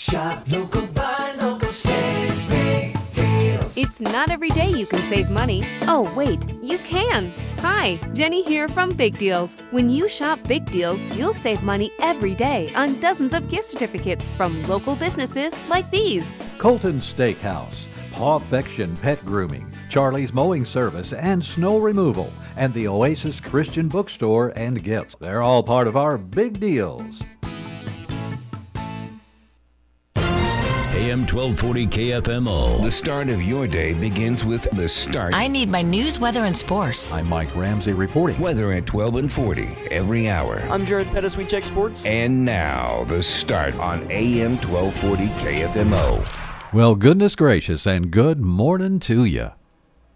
Shop local, buy local, save big deals. It's not every day you can save money. Oh, wait, you can. Hi, Jenny here from Big Deals. When you shop Big Deals, you'll save money every day on dozens of gift certificates from local businesses like these. Colton Steakhouse, Pawfection Pet Grooming, Charlie's Mowing Service, and Snow Removal, and the Oasis Christian Bookstore and Gifts. They're all part of our big deals. AM 1240 KFMO. The start of your day begins with the start. I need my news, weather, and sports. I'm Mike Ramsey reporting. Weather at 12 and 40 every hour. I'm Jared Pettis. We check sports. And now, the start on AM 1240 KFMO. Well, goodness gracious, and good morning to you.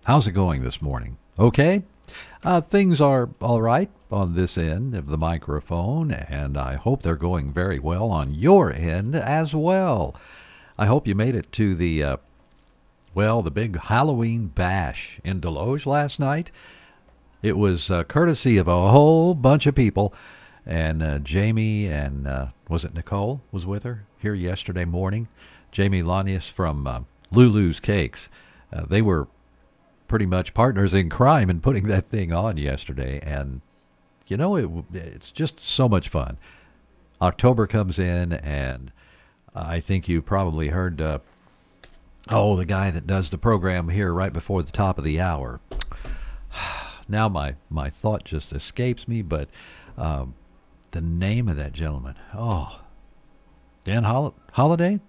How's it going this morning? Okay? Uh, things are all right on this end of the microphone, and I hope they're going very well on your end as well. I hope you made it to the, uh, well, the big Halloween bash in Desloge last night. It was uh, courtesy of a whole bunch of people, and uh, Jamie and uh, was it Nicole was with her here yesterday morning. Jamie Lanius from uh, Lulu's Cakes. Uh, they were pretty much partners in crime in putting that thing on yesterday, and you know it, it's just so much fun. October comes in, and I think you probably heard, uh, oh, the guy that does the program here right before the top of the hour. now my, my thought just escapes me, but um, the name of that gentleman, oh, Dan Holl- Holiday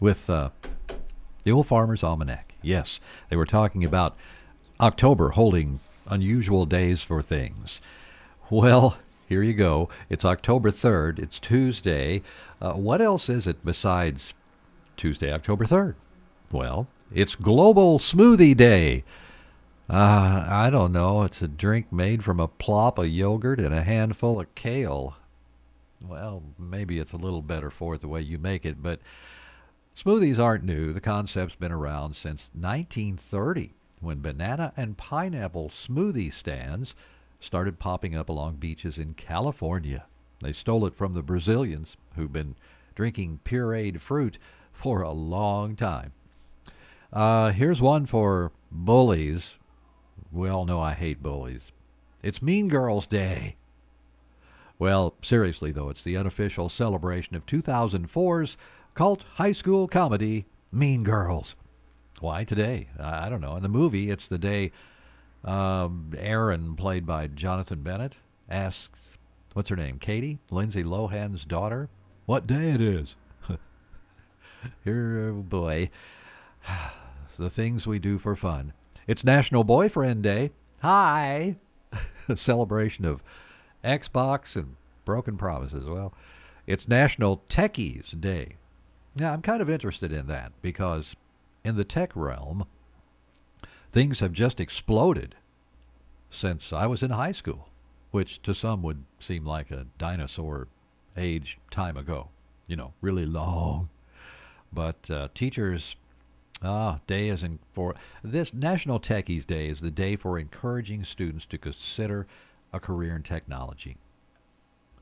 with uh, the Old Farmer's Almanac. Yes, they were talking about October holding unusual days for things. Well, here you go. It's October 3rd. It's Tuesday. Uh, what else is it besides Tuesday, October 3rd? Well, it's Global Smoothie Day. Uh, I don't know. It's a drink made from a plop of yogurt and a handful of kale. Well, maybe it's a little better for it the way you make it, but smoothies aren't new. The concept's been around since 1930 when banana and pineapple smoothie stands started popping up along beaches in California. They stole it from the Brazilians who've been drinking pureed fruit for a long time. Uh, here's one for bullies. We all know I hate bullies. It's Mean Girls Day. Well, seriously, though, it's the unofficial celebration of 2004's cult high school comedy, Mean Girls. Why today? I don't know. In the movie, it's the day um, Aaron, played by Jonathan Bennett, asks, what's her name? Cady? Lindsay Lohan's daughter? What day it is? Here, oh boy. the things we do for fun. It's National Boyfriend Day. Hi! A celebration of Xbox and broken promises. Well, it's National Techies Day. Now, I'm kind of interested in that because in the tech realm, things have just exploded since I was in high school, which to some would seem like a dinosaur age time ago, you know, really long. But uh, teachers, ah, day is in for this National Techies Day is the day for encouraging students to consider a career in technology.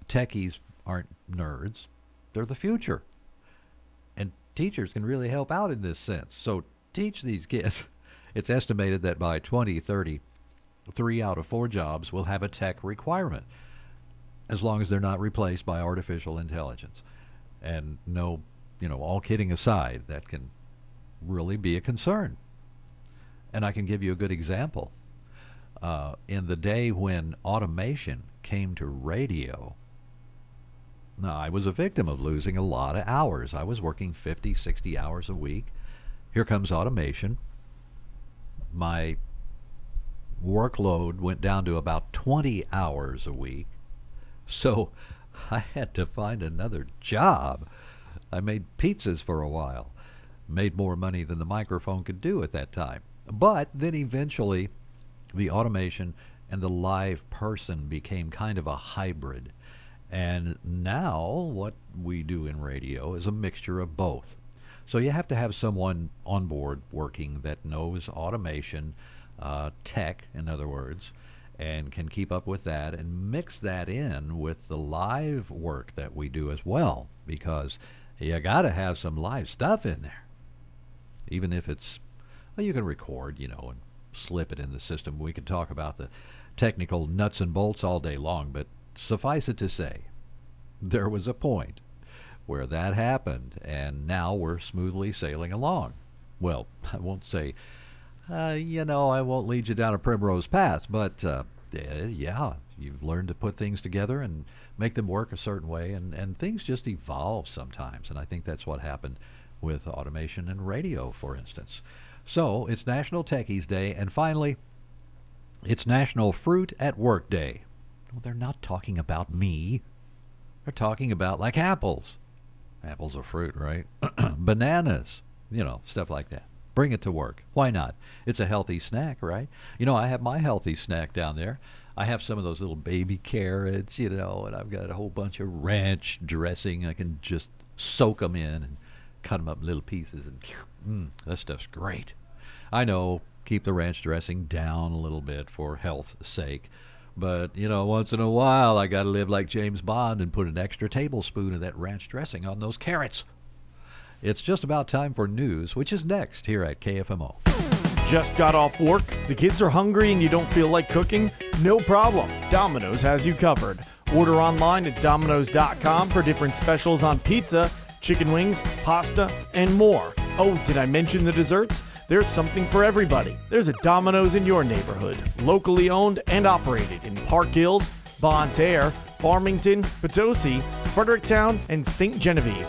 Techies aren't nerds; they're the future, and teachers can really help out in this sense. So teach these kids. It's estimated that by 2030, three out of four jobs will have a tech requirement, as long as they're not replaced by artificial intelligence. And no, you know, all kidding aside, that can really be a concern. And I can give you a good example. Uh, in the day when automation came to radio, now, I was a victim of losing a lot of hours. I was working 50, 60 hours a week. Here comes automation my workload went down to about 20 hours a week. So I had to find another job. I made pizzas for a while. Made more money than the microphone could do at that time. But then eventually, the automation and the live person became kind of a hybrid. And now, what we do in radio is a mixture of both. So you have to have someone on board working that knows automation, uh, tech, in other words, and can keep up with that and mix that in with the live work that we do as well, because you got to have some live stuff in there. Even if it's, well, you can record, you know, and slip it in the system. We can talk about the technical nuts and bolts all day long, but suffice it to say, there was a point where that happened, and now we're smoothly sailing along. Well, I won't say, uh, you know, I won't lead you down a primrose path, but uh, eh, yeah, you've learned to put things together and make them work a certain way, and, and things just evolve sometimes, and I think that's what happened with automation and radio, for instance. So it's National Techies Day, and finally, it's National Fruit at Work Day. Well, they're not talking about me. They're talking about like apples. Apples are fruit, right? Bananas, you know, stuff like that. Bring it to work. Why not? It's a healthy snack, right? You know, I have my healthy snack down there. I have some of those little baby carrots, you know, and I've got a whole bunch of ranch dressing. I can just soak them in and cut them up in little pieces, and mm, that stuff's great. I know, keep the ranch dressing down a little bit for health's sake. But, you know, once in a while, I got to live like James Bond and put an extra tablespoon of that ranch dressing on those carrots. It's just about time for news, which is next here at KFMO. Just got off work? The kids are hungry and you don't feel like cooking? No problem. Domino's has you covered. Order online at Domino's.com for different specials on pizza, chicken wings, pasta, and more. Oh, did I mention the desserts? There's something for everybody. There's a Domino's in your neighborhood, locally owned and operated in Park Hills, Bonne Terre, Farmington, Potosi, Fredericktown, and St. Genevieve.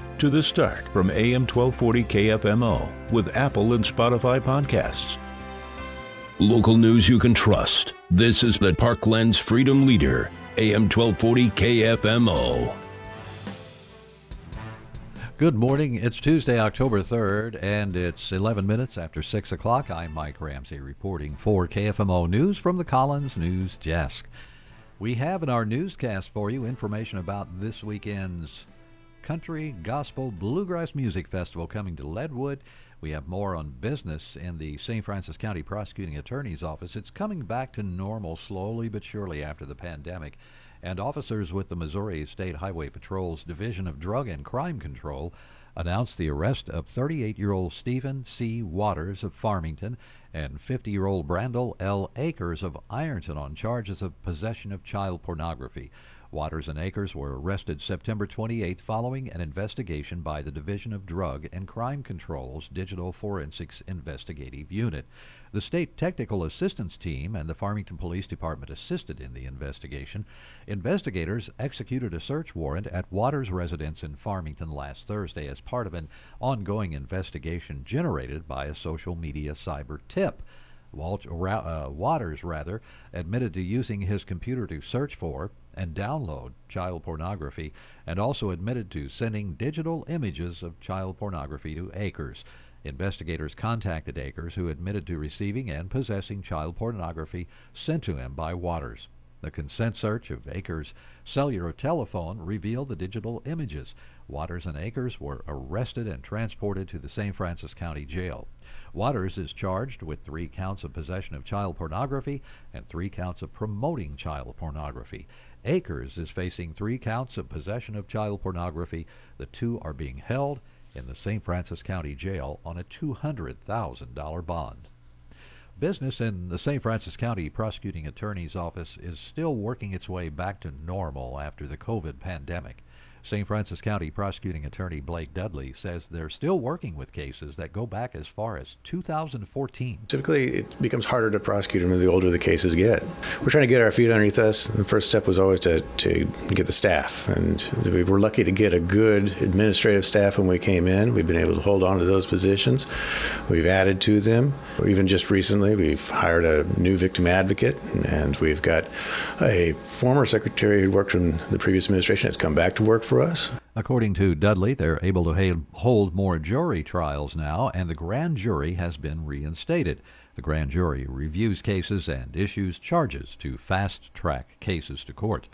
to The Start from AM 1240 KFMO with Apple and Spotify podcasts. Local news you can trust. This is the Parkland's Freedom Leader, AM 1240 KFMO. Good morning. It's Tuesday, October 3rd, and it's 11 minutes after 6 o'clock. I'm Mike Ramsey reporting for KFMO News from the Collins News Desk. We have in our newscast for you information about this weekend's Country Gospel Bluegrass Music Festival coming to Leadwood. We have more on business in the St. Francois County Prosecuting Attorney's Office. It's coming back to normal slowly but surely after the pandemic and officers with the Missouri State Highway Patrol's Division of Drug and Crime Control announced the arrest of 38-year-old Stephen C. Waters of Farmington and 50-year-old Brandel L. Akers of Ironton on charges of possession of child pornography. Waters and Akers were arrested September 28th following an investigation by the Division of Drug and Crime Control's Digital Forensics Investigative Unit. The state technical assistance team and the Farmington Police Department assisted in the investigation. Investigators executed a search warrant at Waters' residence in Farmington last Thursday as part of an ongoing investigation generated by a social media cyber tip. Uh, Waters rather admitted to using his computer to search for and download child pornography and also admitted to sending digital images of child pornography to Akers. Investigators contacted Akers, who admitted to receiving and possessing child pornography sent to him by Waters. The consent search of Akers' cellular telephone revealed the digital images. Waters and Akers were arrested and transported to the St. Francois County Jail. Waters is charged with three counts of possession of child pornography and three counts of promoting child pornography. Akers is facing three counts of possession of child pornography. The two are being held in the St. Francois County Jail on a $200,000 bond. Business in the St. Francois County Prosecuting Attorney's Office is still working its way back to normal after the COVID pandemic. St. Francois County Prosecuting Attorney Blake Dudley says they're still working with cases that go back as far as 2014. Typically, it becomes harder to prosecute them the older the cases get. We're trying to get our feet underneath us. The first step was always to, to get the staff, and we were lucky to get a good administrative staff when we came in. We've been able to hold on to those positions. We've added to them. Even just recently, we've hired a new victim advocate, and we've got a former secretary who worked from the previous administration has come back to work for us. According to Dudley, they're able to ha- hold more jury trials now, and the grand jury has been reinstated. The grand jury reviews cases and issues charges to fast track cases to court.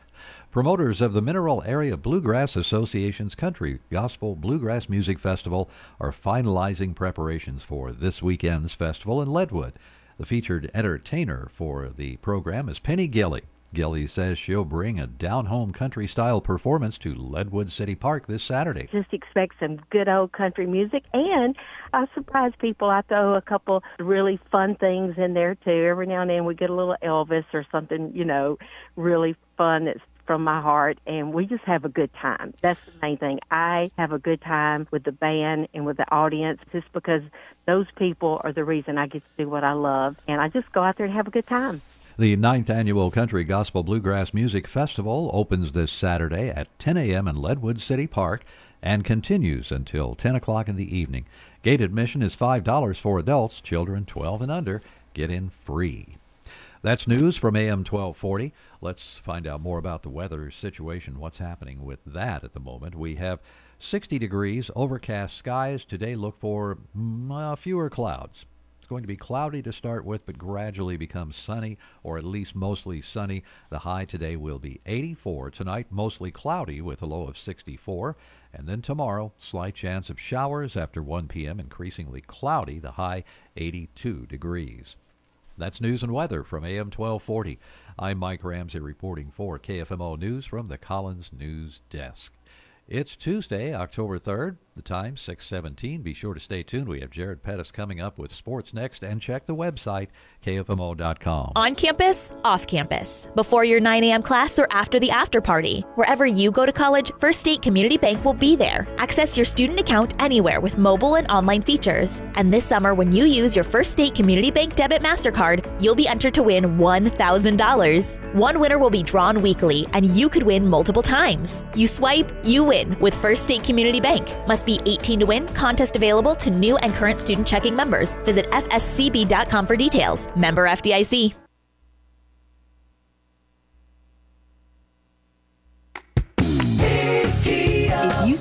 Promoters of the Mineral Area Bluegrass Association's Country Gospel Bluegrass Music Festival are finalizing preparations for this weekend's festival in Leadwood. The featured entertainer for the program is Penny Gilley. Gilley says she'll bring a down home country style performance to Leadwood City Park this Saturday. Just expect some good old country music and I surprise people. I throw a couple really fun things in there too. Every now and then we get a little Elvis or something, you know, really fun that's from my heart and we just have a good time. That's the main thing. I have a good time with the band and with the audience just because those people are the reason I get to do what I love and I just go out there and have a good time. The ninth annual Country Gospel Bluegrass Music Festival opens this Saturday at 10 a.m. in Leadwood City Park and continues until 10 o'clock in the evening. Gate admission is $5 for adults. Children 12 and under get in free. That's news from AM 1240. Let's find out more about the weather situation, what's happening with that at the moment. We have 60 degrees, overcast skies. Today, look for mm, uh, fewer clouds. It's going to be cloudy to start with, but gradually become sunny, or at least mostly sunny. The high today will be 84. Tonight, mostly cloudy with a low of 64. And then tomorrow, slight chance of showers after 1 p.m., increasingly cloudy, the high 82 degrees. That's news and weather from AM 1240. I'm Mike Ramsey reporting for KFMO News from the Collins News Desk. It's Tuesday, October 3rd. The time 6:17. Be sure to stay tuned. We have Jared Pettis coming up with sports next and check the website kfmo.com. On campus, off campus, before your 9 a.m. class or after the after party. Wherever you go to college, First State Community Bank will be there. Access your student account anywhere with mobile and online features. And this summer, when you use your First State Community Bank debit MasterCard, you'll be entered to win $1,000. One winner will be drawn weekly, and you could win multiple times. You swipe, you win with First State Community Bank. Must be 18 to win. Contest available to new and current student checking members. Visit fscb.com for details. Member FDIC.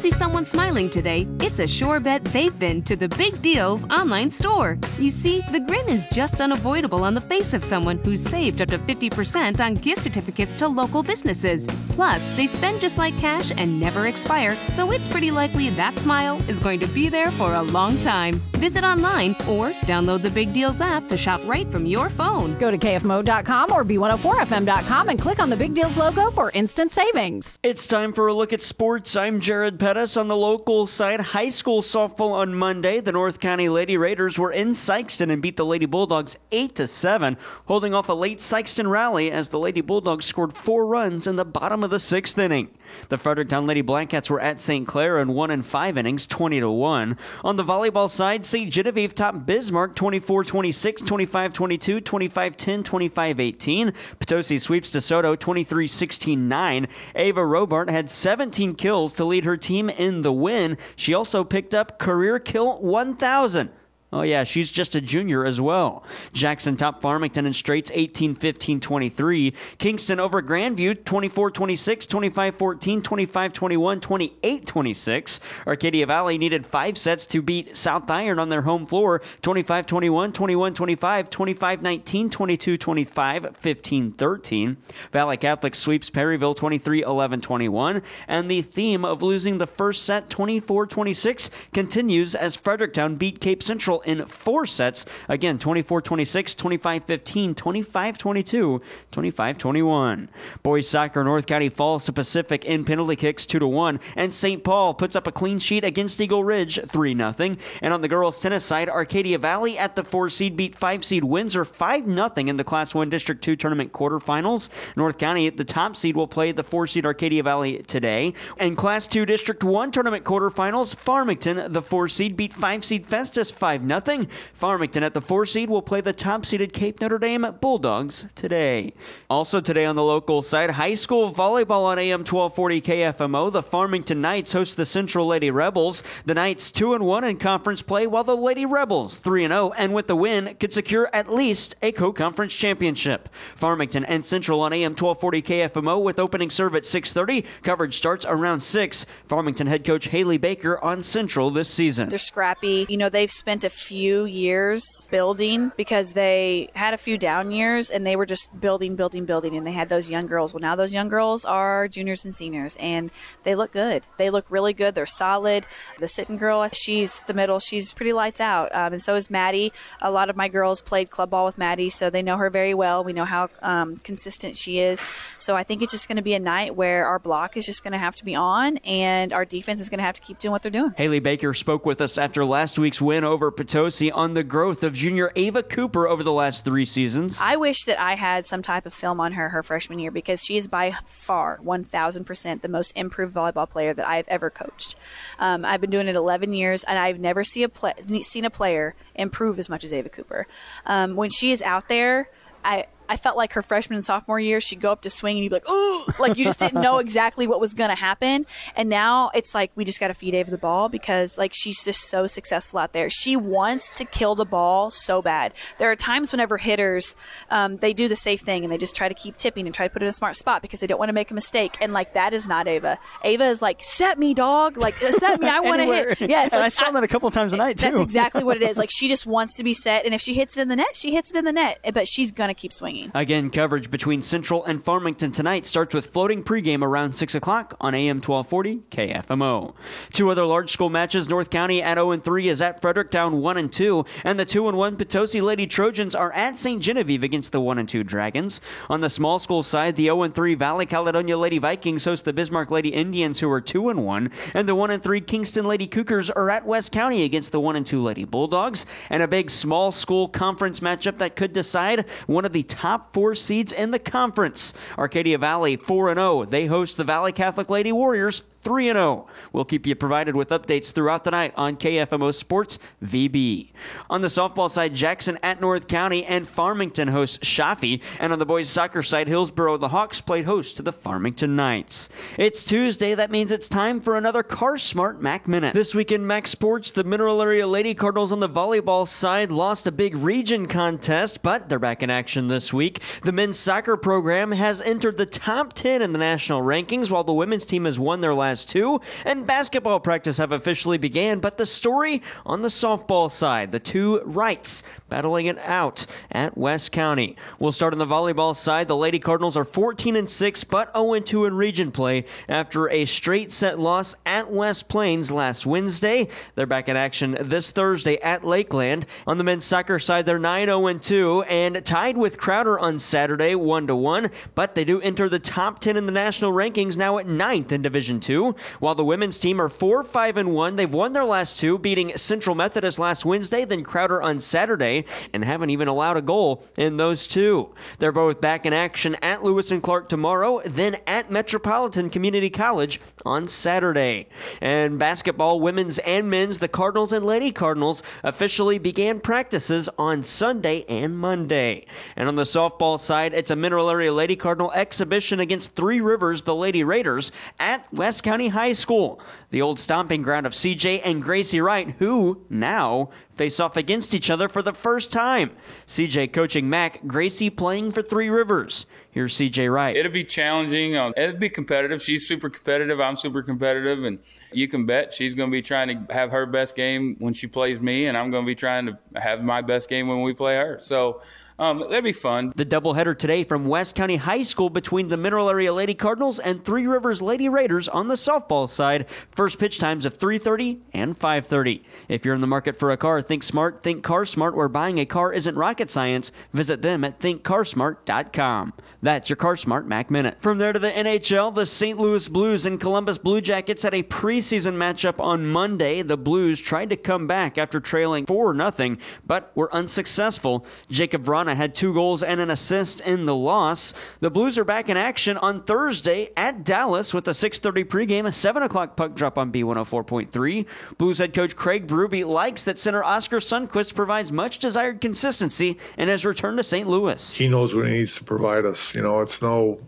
See someone smiling today, it's a sure bet they've been to the Big Deals online store. You see, the grin is just unavoidable on the face of someone who's saved up to 50% on gift certificates to local businesses. Plus, they spend just like cash and never expire, so it's pretty likely that smile is going to be there for a long time. Visit online or download the Big Deals app to shop right from your phone. Go to KFMO.com or B104FM.com and click on the Big Deals logo for instant savings. It's time for a look at sports. I'm Jared Pettis on the local side. High school softball on Monday. The North County Lady Raiders were in Sikeston and beat the Lady Bulldogs 8 to 7, holding off a late Sikeston rally as the Lady Bulldogs scored four runs in the bottom of the sixth inning. The Fredericktown Lady Blackcats were at St. Clair and won in five innings, 20 to 1. On the volleyball side, St. Genevieve topped Bismarck 24 26, 25 22, 25 10, 25 18. Potosi sweeps DeSoto 23 16 9. Ava Robart had 17 kills to lead her team in the win. She also picked up career kill 1000. Oh, yeah, she's just a junior as well. Jackson top Farmington in straights 18 15 23. Kingston over Grandview 24 26, 25 14, 25 21, 28 26. Arcadia Valley needed five sets to beat South Iron on their home floor 25 21, 21 25, 25 19, 22 25, 15 13. Valley Catholic sweeps Perryville 23 11 21. And the theme of losing the first set 24 26 continues as Fredericktown beat Cape Central in four sets. Again, 24 26, 25 15, 25 22, 25 21. Boys soccer, North County falls to Pacific in penalty kicks 2 to 1, and St. Paul puts up a clean sheet against Eagle Ridge 3 0. And on the girls' tennis side, Arcadia Valley at the 4 seed beat 5 seed Windsor 5 0 in the Class 1 District 2 tournament quarterfinals. North County, the top seed, will play the 4 seed Arcadia Valley today. And Class 2 District 1 tournament quarterfinals, Farmington, the 4 seed, beat 5 seed Festus 5 0. Farmington at the 4 seed will play the top seeded Cape Notre Dame Bulldogs today. Also today on the local side, high school volleyball on AM 1240 KFMO. The Farmington Knights host the Central Lady Rebels. The Knights 2 and 1 in conference play, while the Lady Rebels 3 and 0, and with the win could secure at least a co-conference championship. Farmington and Central on AM 1240 KFMO with opening serve at 6:30. Coverage starts around 6. Farmington head coach Haley Baker on Central this season. They're scrappy. You know, they've spent a few years building because they had a few down years and they were just building, building, building, and they had those young girls. Well, now those young girls are juniors and seniors, and they look good. They look really good. They're solid. The sitting girl, she's the middle. She's pretty lights out, um, and so is Maddie. A lot of my girls played club ball with Maddie, so they know her very well. We know how um, consistent she is. So I think it's just going to be a night where our block is just going to have to be on, and our defense is going to have to keep doing what they're doing. Haley Baker spoke with us after last week's win over Potosi on the growth of junior Ava Cooper over the last three seasons. I wish that I had some type of film on her her freshman year because she is by far 1000% the most improved volleyball player that I've ever coached. Um, I've been doing it 11 years and I've never see a play, seen a player improve as much as Ava Cooper. Um, when she is out there, I, I felt like her freshman and sophomore year, she'd go up to swing and you'd be like, ooh, like you just didn't know exactly what was going to happen. And now it's like, we just got to feed Ava the ball because like she's just so successful out there. She wants to kill the ball so bad. There are times whenever hitters, um, they do the safe thing and they just try to keep tipping and try to put it in a smart spot because they don't want to make a mistake. And like, that is not Ava. Ava is like, set me, dog. Like, set me. I want to hit. Yes. and like, I saw that a couple times a night too. that's exactly what it is. Like, she just wants to be set. And if she hits it in the net, she hits it in the net. But she's going to keep swinging. Again, coverage between Central and Farmington tonight starts with floating pregame around 6 o'clock on AM 1240 KFMO. Two other large school matches North County at 0 3 is at Fredericktown 1 and 2, and the 2 and 1 Potosi Lady Trojans are at St. Genevieve against the 1 and 2 Dragons. On the small school side, the 0 and 3 Valley Caledonia Lady Vikings host the Bismarck Lady Indians, who are 2 and 1, and the 1 and 3 Kingston Lady Cougars are at West County against the 1 and 2 Lady Bulldogs, and a big small school conference matchup that could decide one of the top four seeds in the conference. Arcadia Valley 4 0. They host the Valley Catholic Lady Warriors 3 0. We'll keep you provided with updates throughout the night on KFMO Sports VB. On the softball side, Jackson at North County and Farmington hosts Shafi. And on the boys soccer side, Hillsboro, the Hawks played host to the Farmington Knights. It's Tuesday. That means it's time for another Car Smart Mac Minute. This week in Mac Sports, the Mineral Area Lady Cardinals on the volleyball side lost a big region contest, but they're back in action this week. The men's soccer program has entered the top 10 in the national rankings, while the women's team has won their last two, and basketball practice have officially began. But the story on the softball side, the two Wrights battling it out at West County. We'll start on the volleyball side. The Lady Cardinals are 14 and 6, but 0 and 2 in region play after a straight set loss at West Plains last Wednesday. They're back in action this Thursday at Lakeland. On the men's soccer side, they're 9 0 and 2 and tied with Crowder on Saturday, 1 1, but they do enter the top 10 in the national rankings now at 9th in Division 2. While the women's team are 4 5 and 1, they've won their last two, beating Central Methodist last Wednesday, then Crowder on Saturday, and haven't even allowed a goal in those two. They're both back in action at Lewis and Clark tomorrow, then at Metropolitan Community College on Saturday. And basketball, women's and men's, the Cardinals and Lady Cardinals officially began practices on Sunday and Monday. And on the softball side, it's a Mineral Area Lady Cardinal exhibition against Three Rivers, the Lady Raiders, at West County High School, the old stomping ground of CJ and Gracie Wright, who now face off against each other for the first time. CJ coaching Mac, Gracie playing for Three Rivers. Here's CJ Wright. It'll be challenging. Uh, it'll be competitive. She's super competitive. I'm super competitive. And you can bet she's going to be trying to have her best game when she plays me, and I'm going to be trying to have my best game when we play her. So um, that'd be fun. The doubleheader today from West County High School between the Mineral Area Lady Cardinals and Three Rivers Lady Raiders on the softball side. First pitch times of 3:30 and 5:30. If you're in the market for a car, think smart, think Car Smart, where buying a car isn't rocket science. Visit them at thinkcarsmart.com. That's your Car Smart Mac Minute. From there to the NHL, the St. Louis Blues and Columbus Blue Jackets had a preseason matchup on Monday. The Blues tried to come back after trailing 4 0, but were unsuccessful. Jakub Vrana had two goals and an assist in the loss. The Blues are back in action on Thursday at Dallas with a 6:30 pregame, a 7 o'clock puck drop on B104.3. Blues head coach Craig Berube likes that center Oskar Sundqvist provides much desired consistency and has returned to St. Louis. He knows what he needs to provide us. You know, it's no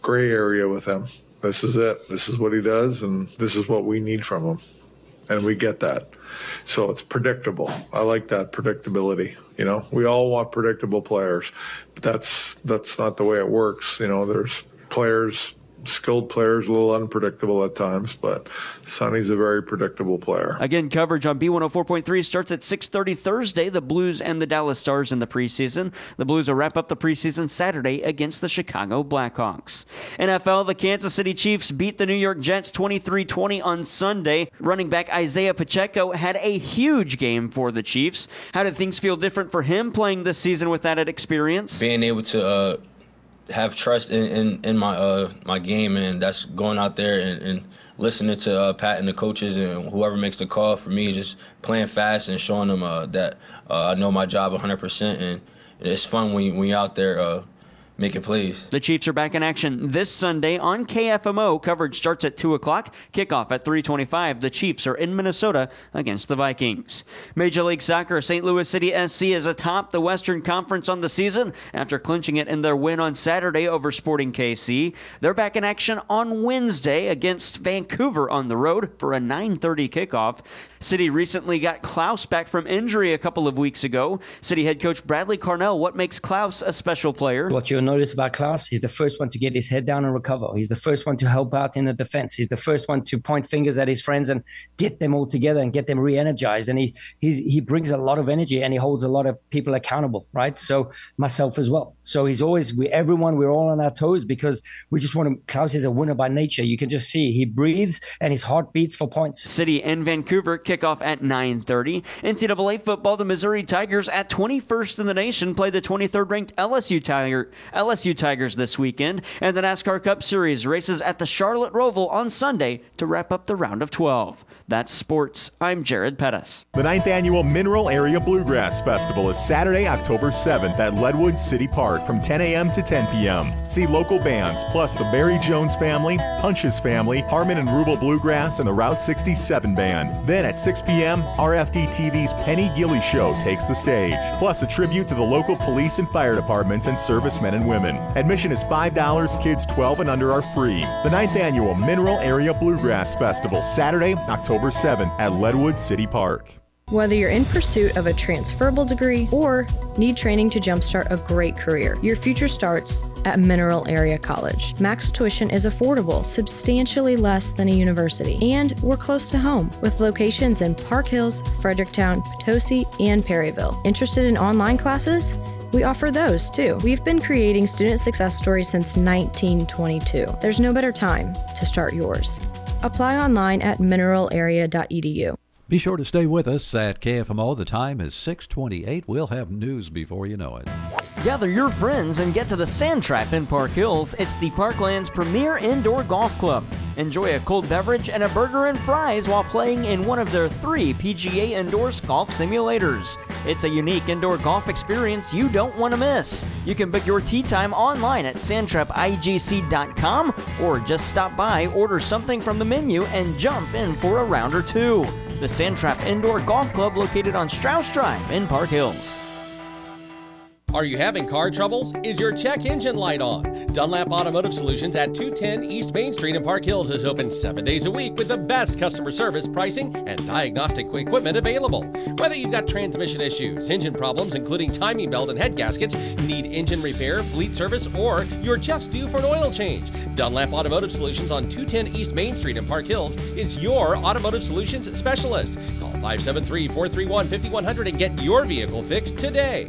gray area with him. This is it. This is what he does, and this is what we need from him. And we get that. So it's predictable. I like that predictability. You know, we all want predictable players, but that's that's not the way it works. You know, there's players skilled players, a little unpredictable at times, but Sonny's a very predictable player. Again, coverage on B104.3 starts at 6:30 Thursday. The Blues and the Dallas Stars in the preseason. The Blues will wrap up the preseason Saturday against the Chicago Blackhawks. NFL, the Kansas City Chiefs beat the New York Jets 23-20 on Sunday. Running back Isaiah Pacheco had a huge game for the Chiefs. How did things feel different for him playing this season with that experience? Being able to uh have trust in, in, in my uh, my game, and that's going out there and, and listening to uh, Pat and the coaches and whoever makes the call. For me, just playing fast and showing them uh, that uh, I know my job 100%, and it's fun when, when you're out there uh, making plays. The Chiefs are back in action this Sunday on KFMO. Coverage starts at 2 o'clock. Kickoff at 325. The Chiefs are in Minnesota against the Vikings. Major League Soccer, St. Louis City SC is atop the Western Conference on the season after clinching it in their win on Saturday over Sporting KC. They're back in action on Wednesday against Vancouver on the road for a 9.30 kickoff. City recently got Klauss back from injury a couple of weeks ago. City head coach Bradley Carnell, what makes Klauss a special player? What you'll notice about Klauss, he's the first one to get his head down and recover. He's the first one to help out in the defense. He's the first one to point fingers at his friends and get them all together and get them re-energized. And he he brings a lot of energy and he holds a lot of people accountable, right? So myself as well. So he's always we everyone we're all on our toes because we just want to. Klauss is a winner by nature. You can just see he breathes and his heart beats for points. City and Vancouver kickoff at 9:30. NCAA football, the Missouri Tigers at 21st in the nation play the 23rd ranked LSU Tiger LSU Tigers this weekend, and the NASCAR Cup Series races at the Charlotte Roval on Sunday to wrap up the round of 12. That's sports. I'm Jared Pettis. The ninth annual Mineral Area Bluegrass Festival is Saturday, October 7th at Leadwood City Park from 10 a.m. to 10 p.m. See local bands plus the Barry Jones family, Punches family, Harmon and Rubel Bluegrass, and the Route 67 band. Then at 6 p.m., RFD TV's Penny Gilley Show takes the stage, plus a tribute to the local police and fire departments and servicemen and women. Admission is $5, kids 12 and under are free. The ninth annual Mineral Area Bluegrass Festival, Saturday, October 7th at Leadwood City Park. Whether you're in pursuit of a transferable degree or need training to jumpstart a great career, your future starts at Mineral Area College. Max tuition is affordable, substantially less than a university, and we're close to home with locations in Park Hills, Fredericktown, Potosi, and Perryville. Interested in online classes? We offer those too. We've been creating student success stories since 1922. There's no better time to start yours. Apply online at mineralarea.edu. Be sure to stay with us at KFMO. The time is 628. We'll have news before you know it. Gather your friends and get to the Sand Trap in Park Hills. It's the Parkland's premier indoor golf club. Enjoy a cold beverage and a burger and fries while playing in one of their three PGA Indoors golf simulators. It's a unique indoor golf experience you don't want to miss. You can book your tee time online at sandtrapigc.com or just stop by, order something from the menu, and jump in for a round or two. The Sandtrap Indoor Golf Club located on Strauss Drive in Park Hills. Are you having car troubles? Is your check engine light on? Dunlap Automotive Solutions at 210 East Main Street in Park Hills is open seven days a week with the best customer service, pricing, and diagnostic equipment available. Whether you've got transmission issues, engine problems, including timing belt and head gaskets, need engine repair, fleet service, or you're just due for an oil change, Dunlap Automotive Solutions on 210 East Main Street in Park Hills is your automotive solutions specialist. Call 573 431 5100 and get your vehicle fixed today.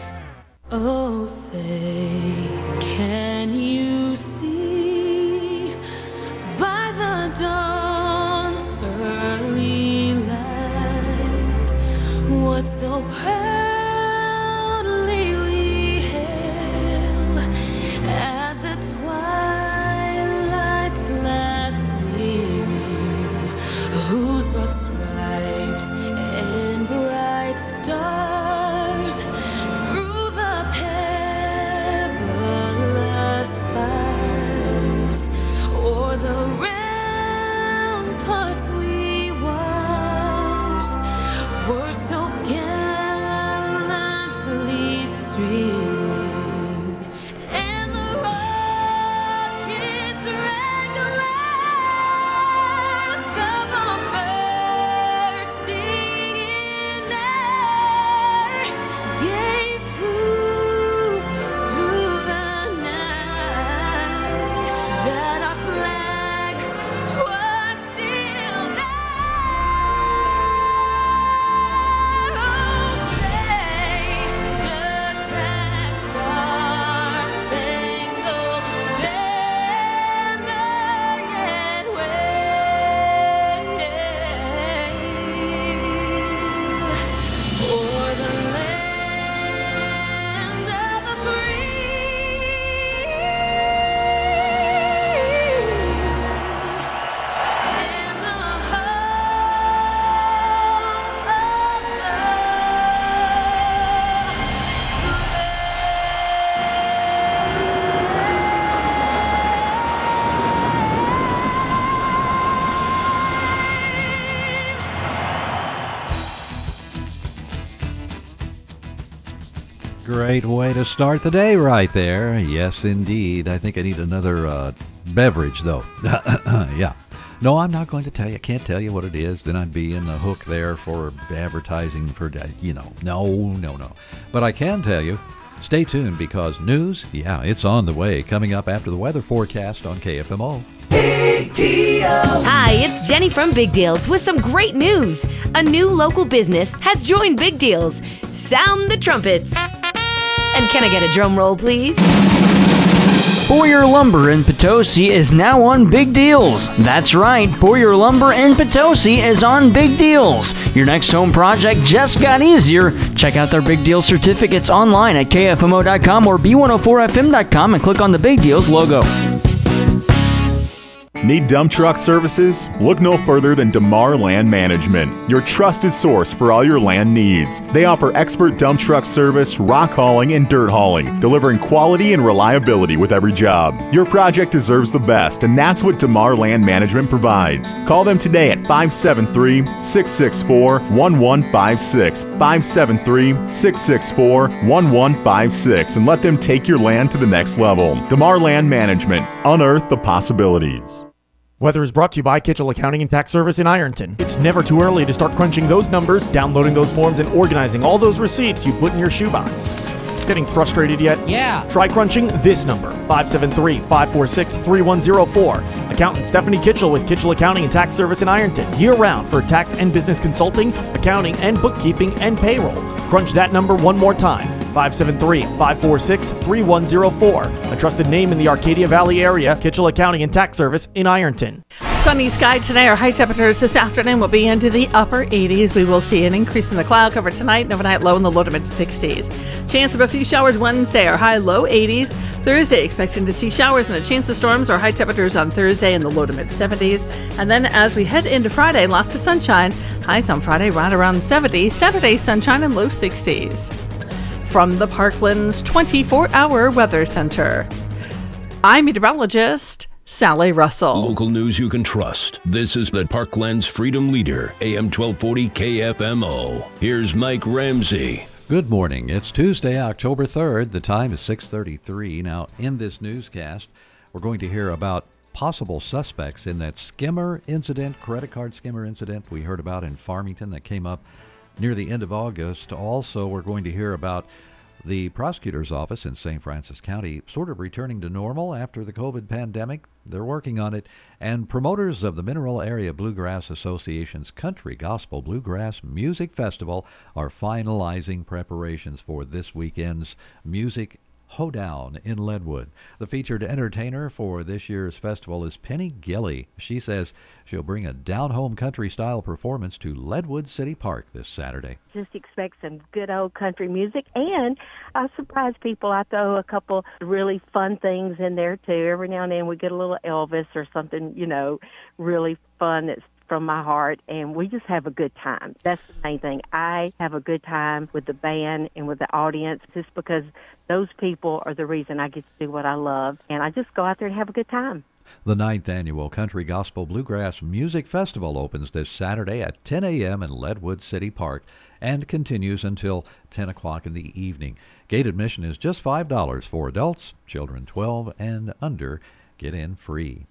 Oh, say, can you see? By the dawn's early light what so proudly Great way to start the day right there. Yes, indeed. I think I need another uh, beverage, though. yeah. No, I'm not going to tell you. I can't tell you what it is. Then I'd be in the hook there for advertising for, uh, you know, no, no, no. But I can tell you, stay tuned because news, yeah, it's on the way. Coming up after the weather forecast on KFMO. Hi, it's Jenny from Big Deals with some great news. A new local business has joined Big Deals. Sound the trumpets. Can I get a drum roll, please? Boyer Lumber in Potosi is now on Big Deals. That's right, Boyer Lumber in Potosi is on Big Deals. Your next home project just got easier. Check out their Big Deal certificates online at kfmo.com or b104fm.com and click on the Big Deals logo. Need dump truck services? Look no further than DeMar Land Management, your trusted source for all your land needs. They offer expert dump truck service, rock hauling, and dirt hauling, delivering quality and reliability with every job. Your project deserves the best, and that's what DeMar Land Management provides. Call them today at 573 664 1156. 573 664 1156 and let them take your land to the next level. DeMar Land Management. Unearth the possibilities. Weather is brought to you by Kitchell Accounting and Tax Service in Ironton. It's never too early to start crunching those numbers, downloading those forms, and organizing all those receipts you put in your shoebox. Getting frustrated yet? Yeah. Try crunching this number 573 546 3104. Accountant Stephanie Kitchell with Kitchell Accounting and Tax Service in Ironton. Year round for tax and business consulting, accounting, and bookkeeping and payroll. Crunch that number one more time 573 546 3104. A trusted name in the Arcadia Valley area, Kitchell Accounting and Tax Service in Ironton. Sunny sky today. Our high temperatures this afternoon will be into the upper 80s. We will see an increase in the cloud cover tonight and overnight low in the low to mid 60s. Chance of a few showers Wednesday. Our high low 80s. Thursday expecting to see showers and a chance of storms. Our high temperatures on Thursday in the low to mid 70s. And then as we head into Friday, lots of sunshine. Highs on Friday right around 70. Saturday sunshine and low 60s. From the Parklands 24 hour weather center. I'm meteorologist Sally Russell. Local news you can trust. This is the Parklands Freedom Leader, AM 1240 KFMO. Here's Mike Ramsey. Good morning. It's Tuesday, October 3rd. The time is 6:33. Now, in this newscast, we're going to hear about possible suspects in that skimmer incident, credit card skimmer incident we heard about in Farmington that came up near the end of August. Also, we're going to hear about the prosecutor's office in St. Francois County sort of returning to normal after the COVID pandemic. They're working on it. And promoters of the Mineral Area Bluegrass Association's Country Gospel Bluegrass Music Festival are finalizing preparations for this weekend's music Hoedown in Leadwood. The featured entertainer for this year's festival is Penny Gilley. She says she'll bring a down home country style performance to Leadwood City Park this Saturday. Just expect some good old country music, and I surprise people. I throw a couple really fun things in there too. Every now and then we get a little Elvis or something, you know, really fun that's from my heart and we just have a good time. That's the main thing. I have a good time with the band and with the audience just because those people are the reason I get to do what I love and I just go out there and have a good time. The ninth annual Country Gospel Bluegrass Music Festival opens this Saturday at 10 a.m. in Leadwood City Park and continues until 10 o'clock in the evening. Gate admission is just $5 for adults. Children 12 and under get in free.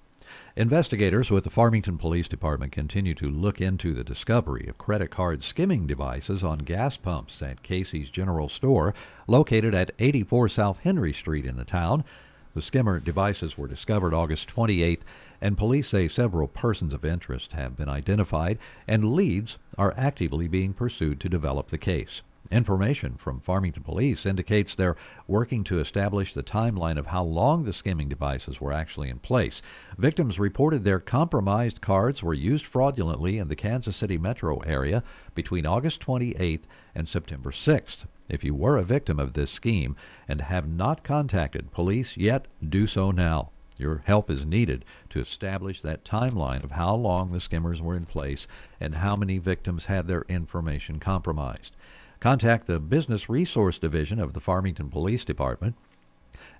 Investigators with the Farmington Police Department continue to look into the discovery of credit card skimming devices on gas pumps at Casey's General Store, located at 84 South Henry Street in the town. The skimmer devices were discovered August 28th, and police say several persons of interest have been identified, and leads are actively being pursued to develop the case. Information from Farmington Police indicates they're working to establish the timeline of how long the skimming devices were actually in place. Victims reported their compromised cards were used fraudulently in the Kansas City metro area between August 28th and September 6th. If you were a victim of this scheme and have not contacted police yet, do so now. Your help is needed to establish that timeline of how long the skimmers were in place and how many victims had their information compromised. Contact the Business Resource Division of the Farmington Police Department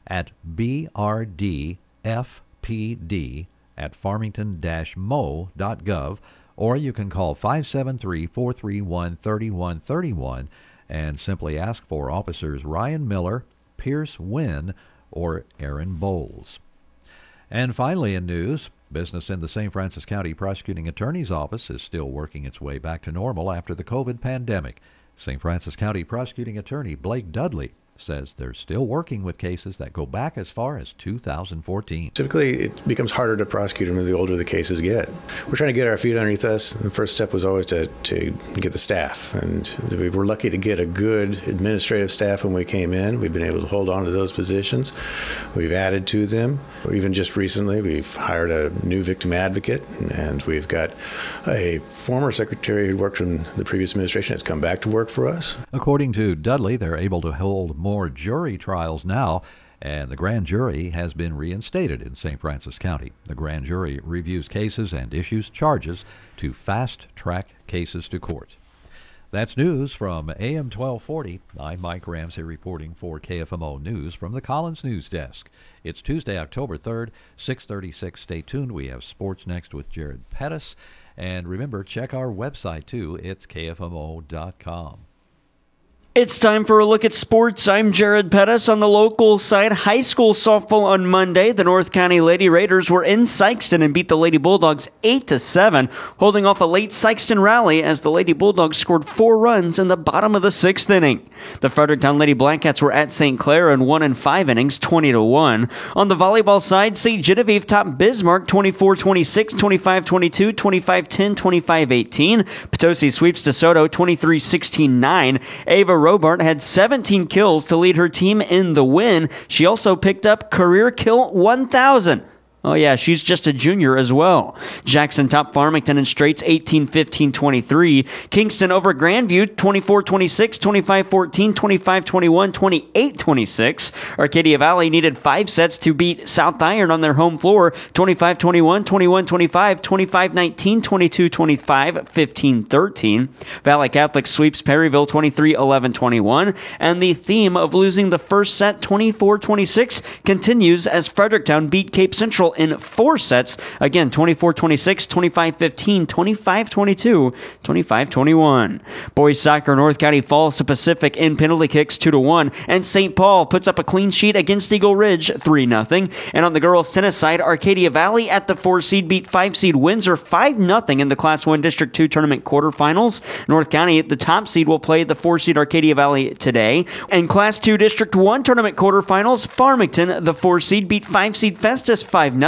at brdfpd at farmington-mo.gov or you can call 573-431-3131 and simply ask for officers Ryan Miller, Pierce Wynn, or Aaron Bowles. And finally in news, business in the St. Francois County Prosecuting Attorney's Office is still working its way back to normal after the COVID pandemic. St. Francois County Prosecuting Attorney Blake Dudley says they're still working with cases that go back as far as 2014. Typically, it becomes harder to prosecute them as the older the cases get. We're trying to get our feet underneath us. The first step was always to, to get the staff, and we were lucky to get a good administrative staff when we came in. We've been able to hold on to those positions. We've added to them. Even just recently, we've hired a new victim advocate, and we've got a former secretary who worked in the previous administration has come back to work for us. According to Dudley, they're able to hold more more jury trials now, and the grand jury has been reinstated in St. Francois County. The grand jury reviews cases and issues charges to fast track cases to court. That's news from AM 1240. I'm Mike Ramsey reporting for KFMO News from the Collins News Desk. It's Tuesday, October 3rd, 636. Stay tuned. We have sports next with Jared Pettis. And remember, check our website too. It's kfmo.com. It's time for a look at sports. I'm Jared Pettis on the local side. High school softball on Monday. The North County Lady Raiders were in Sikeston and beat the Lady Bulldogs 8 to 7, holding off a late Sikeston rally as the Lady Bulldogs scored four runs in the bottom of the sixth inning. The Fredericktown Lady Blackcats were at St. Clair and won in five innings, 20 to 1. On the volleyball side, St. Genevieve topped Bismarck 24 26, 25 22, 25 10, 25 18. Potosi sweeps DeSoto 23 16 9. Ava Robart had 17 kills to lead her team in the win. She also picked up career kill 1,000. Oh, yeah, she's just a junior as well. Jackson top Farmington in straights 18 15 23. Kingston over Grandview 24 26, 25 14, 25 21, 28 26. Arcadia Valley needed five sets to beat South Iron on their home floor 25 21, 21 25, 25 19, 22 25, 15 13. Valley Catholic sweeps Perryville 23 11 21. And the theme of losing the first set 24 26 continues as Fredericktown beat Cape Central in four sets. Again, 24 26, 25 15, 25 22, 25 21. Boys soccer, North County falls to Pacific in penalty kicks 2 to 1. And St. Paul puts up a clean sheet against Eagle Ridge 3 0. And on the girls' tennis side, Arcadia Valley at the 4 seed beat 5 seed Windsor 5 0 in the Class 1 District 2 tournament quarterfinals. North County, the top seed, will play the 4 seed Arcadia Valley today. And Class 2 District 1 tournament quarterfinals, Farmington, the 4 seed, beat 5 seed Festus 5 0.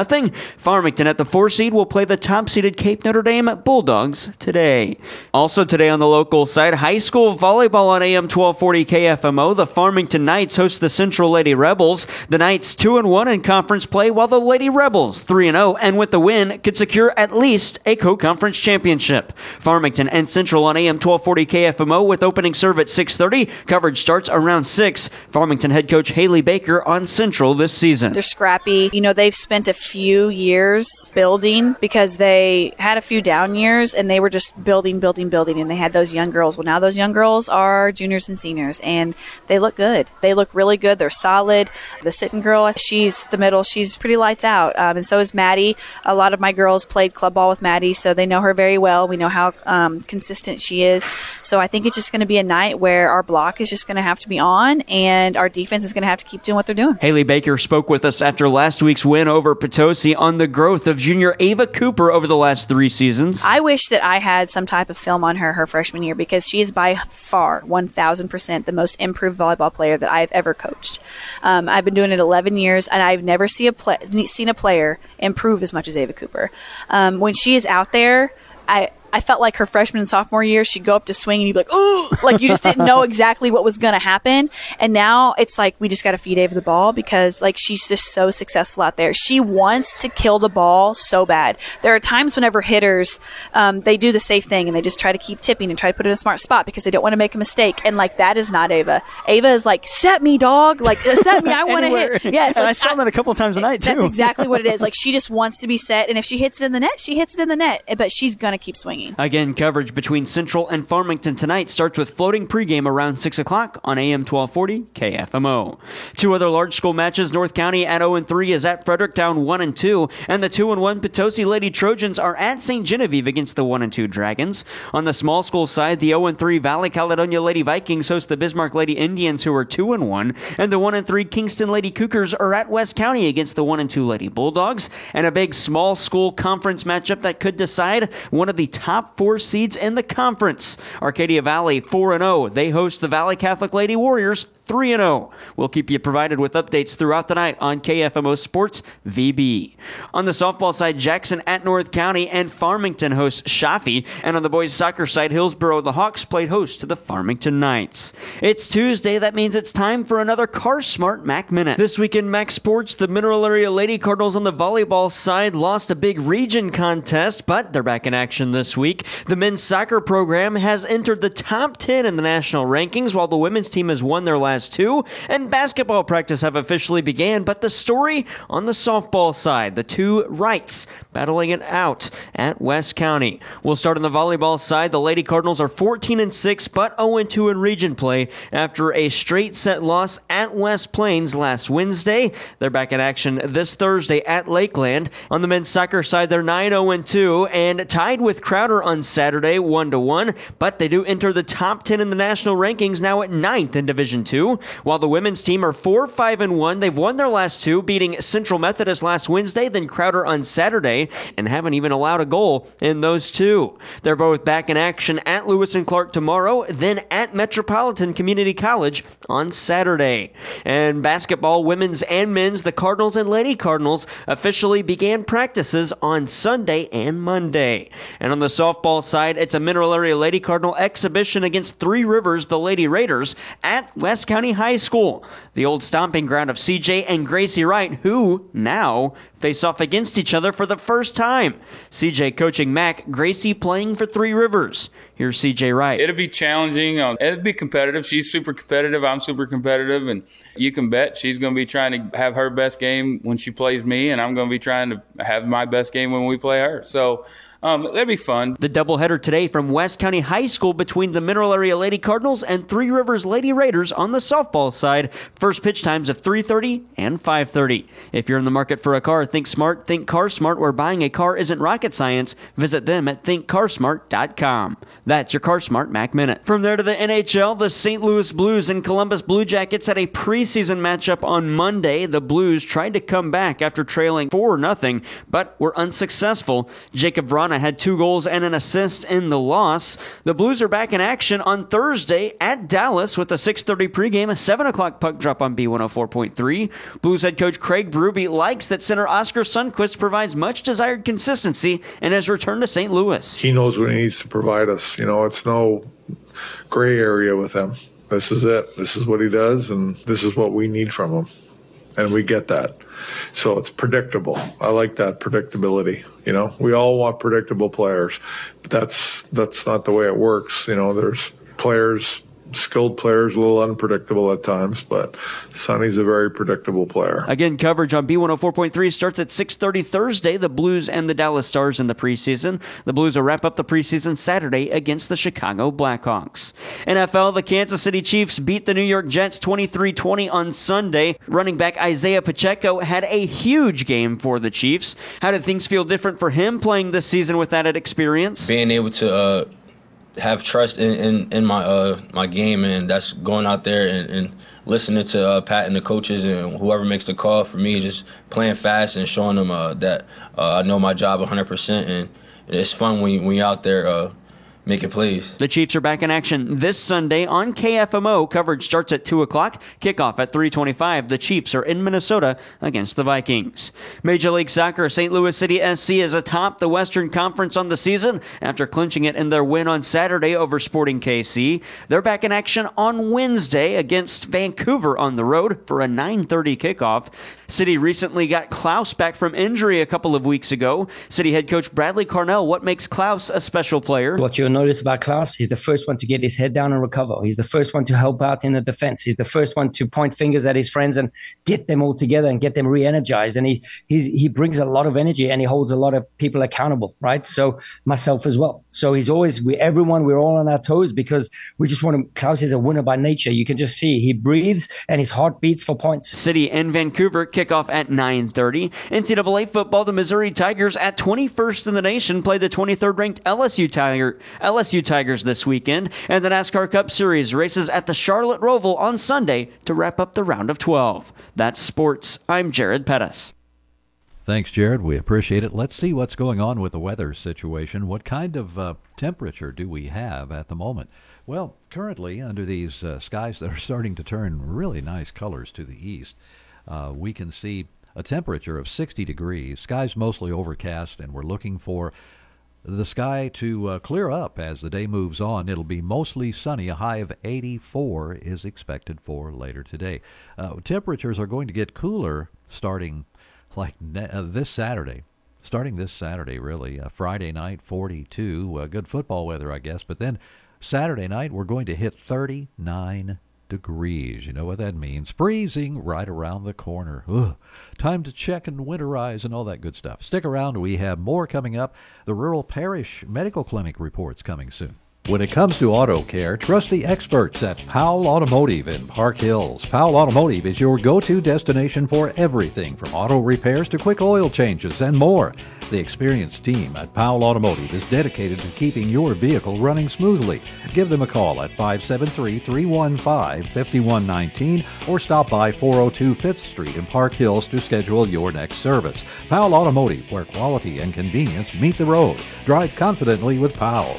Farmington at the 4 seed will play the top seeded Cape Notre Dame Bulldogs today. Also today on the local side, high school volleyball on AM 1240 KFMO. The Farmington Knights host the Central Lady Rebels. The Knights 2 and 1 in conference play, while the Lady Rebels 3 and 0 and with the win could secure at least a co-conference championship. Farmington and Central on AM 1240 KFMO with opening serve at 6:30. Coverage starts around 6. Farmington head coach Haley Baker on Central this season. They're scrappy. You know, they've spent a few years building because they had a few down years and they were just building, building, building. And they had those young girls. Well, now those young girls are juniors and seniors and they look good. They look really good. They're solid. The sitting girl, she's the middle. She's pretty lights out. Um, and so is Maddie. A lot of my girls played club ball with Maddie, so they know her very well. We know how um, consistent she is. So I think it's just going to be a night where our block is just going to have to be on and our defense is going to have to keep doing what they're doing. Haley Baker spoke with us after last week's win over Potosi on the growth of junior Ava Cooper over the last three seasons. I wish that I had some type of film on her her freshman year because she is by far 1000% the most improved volleyball player that I've ever coached. Um, I've been doing it 11 years and I've never see a play, seen a player improve as much as Ava Cooper. Um, when she is out there, I I felt like her freshman and sophomore year, she'd go up to swing and you'd be like, ooh, like you just didn't know exactly what was going to happen. And now it's like, we just got to feed Ava the ball because like she's just so successful out there. She wants to kill the ball so bad. There are times whenever hitters, um, they do the safe thing and they just try to keep tipping and try to put it in a smart spot because they don't want to make a mistake. And like, that is not Ava. Ava is like, set me, dog. Like, set me. I want to hit. Yes. And like, I saw that a couple times a night, too. That's exactly what it is. Like, she just wants to be set. And if she hits it in the net, she hits it in the net. But she's going to keep swinging. Again, coverage between Central and Farmington tonight starts with floating pregame around 6 o'clock on AM 1240 KFMO. Two other large school matches North County at 0 3 is at Fredericktown 1 and 2, and the 2 1 Potosi Lady Trojans are at St. Genevieve against the 1 2 Dragons. On the small school side, the 0 3 Valley Caledonia Lady Vikings host the Bismarck Lady Indians, who are 2 1, and the 1 3 Kingston Lady Cougars are at West County against the 1 2 Lady Bulldogs, and a big small school conference matchup that could decide one of the top four seeds in the conference. Arcadia Valley 4 0. They host the Valley Catholic Lady Warriors 3 0. We'll keep you provided with updates throughout the night on KFMO Sports VB. On the softball side, Jackson at North County and Farmington hosts Shafi. And on the boys soccer side, Hillsboro, the Hawks played host to the Farmington Knights. It's Tuesday. That means it's time for another Car Smart Mac Minute. This week in Mac Sports, the Mineral Area Lady Cardinals on the volleyball side lost a big region contest, but they're back in action this week. The men's soccer program has entered the top 10 in the national rankings, while the women's team has won their last two, and basketball practice have officially began. But the story on the softball side, the two rights battling it out at West County. We'll start on the volleyball side. The Lady Cardinals are 14 and 6, but 0 and 2 in region play after a straight set loss at West Plains last Wednesday. They're back in action this Thursday at Lakeland. On the men's soccer side, they're 9 0 2 and tied with Crowder on Saturday, 1 1, but they do enter the top 10 in the national rankings now at 9th in Division 2, while the women's team are 4 5 and 1. They've won their last two, beating Central Methodist last Wednesday, then Crowder on Saturday, and haven't even allowed a goal in those two. They're both back in action at Lewis and Clark tomorrow, then at Metropolitan Community College on Saturday. And basketball, women's and men's, the Cardinals and Lady Cardinals officially began practices on Sunday and Monday. And on the softball side, it's a Mineral Area Lady Cardinal exhibition against Three Rivers, the Lady Raiders, at West County High School, the old stomping ground of CJ and Gracie Wright, who now face off against each other for the first time. CJ coaching Mac, Gracie playing for Three Rivers. Here's CJ Wright. It'll be challenging. Um, it'll be competitive. She's super competitive. I'm super competitive. And you can bet she's going to be trying to have her best game when she plays me, and I'm going to be trying to have my best game when we play her. So um, that'd be fun. The doubleheader today from West County High School between the Mineral Area Lady Cardinals and Three Rivers Lady Raiders on the softball side. First pitch times of 3:30 and 5:30. If you're in the market for a car, think smart, think Car Smart, where buying a car isn't rocket science. Visit them at thinkcarsmart.com. That's your Car Smart Mac Minute. From there to the NHL, the St. Louis Blues and Columbus Blue Jackets had a preseason matchup on Monday. The Blues tried to come back after trailing 4 0, but were unsuccessful. Jakub Vrana had two goals and an assist in the loss. The Blues are back in action on Thursday at Dallas with a 6:30 pregame, a 7 o'clock puck drop on B104.3. Blues head coach Craig Berube likes that center Oskar Sundqvist provides much desired consistency and has returned to St. Louis. He knows what he needs to provide us. You know, it's no gray area with him. This is it. This is what he does, and this is what we need from him. And we get that. So it's predictable. I like that predictability. You know, we all want predictable players, but that's that's not the way it works. You know, there's players skilled players, a little unpredictable at times, but Sonny's a very predictable player. Again, coverage on B104.3 starts at 6:30 Thursday. The Blues and the Dallas Stars in the preseason. The Blues will wrap up the preseason Saturday against the Chicago Blackhawks. NFL: The Kansas City Chiefs beat the New York Jets 23-20 on Sunday. Running back Isaiah Pacheco had a huge game for the Chiefs. How did things feel different for him playing this season with that experience? Being able to. Uh have trust in, in, in my uh, my game, and that's going out there and, and listening to uh, Pat and the coaches and whoever makes the call. For me, just playing fast and showing them uh, that uh, I know my job 100%, and it's fun when, when you're out there uh, making plays. The Chiefs are back in action this Sunday on KFMO. Coverage starts at 2 o'clock, kickoff at 325. The Chiefs are in Minnesota against the Vikings. Major League Soccer, St. Louis City SC is atop the Western Conference on the season after clinching it in their win on Saturday over Sporting KC. They're back in action on Wednesday against Vancouver on the road for a 9.30 kickoff. City recently got Klauss back from injury a couple of weeks ago. City head coach Bradley Carnell, what makes Klauss a special player? What you'll notice about Klauss, he's the first one to get his head down and recover. He's the first one to help out in the defense. He's the first one to point fingers at his friends and get them all together and get them re-energized. And he he's, he brings a lot of energy and he holds a lot of people accountable, right? So myself as well. So he's always we everyone we're all on our toes because we just want to. Klauss is a winner by nature. You can just see he breathes and his heart beats for points. City and Vancouver kickoff at 9:30. NCAA football, the Missouri Tigers at 21st in the nation play the 23rd ranked LSU Tiger LSU Tigers this weekend, and the NASCAR Cup Series races at the Charlotte Roval on Sunday to wrap up the round of 12. That's sports. I'm Jared Pettis. Thanks, Jared. We appreciate it. Let's see what's going on with the weather situation. What kind of uh, temperature do we have at the moment? Well, currently, under these uh, skies that are starting to turn really nice colors to the east, uh, we can see a temperature of 60 degrees. Skies mostly overcast, and we're looking for the sky to uh, clear up as the day moves on. It'll be mostly sunny. A high of 84 is expected for later today. Uh, temperatures are going to get cooler starting like ne- uh, this Saturday. Starting this Saturday, really. Uh, Friday night, 42. Uh, good football weather, I guess. But then Saturday night, we're going to hit 39 degrees. You know what that means? Freezing right around the corner. Ugh. Time to check and winterize and all that good stuff. Stick around. We have more coming up. The Rural Parish Medical Clinic reports coming soon. When it comes to auto care, trust the experts at Powell Automotive in Park Hills. Powell Automotive is your go-to destination for everything from auto repairs to quick oil changes and more. The experienced team at Powell Automotive is dedicated to keeping your vehicle running smoothly. Give them a call at 573-315-5119 or stop by 402 5th Street in Park Hills to schedule your next service. Powell Automotive, where quality and convenience meet the road. Drive confidently with Powell.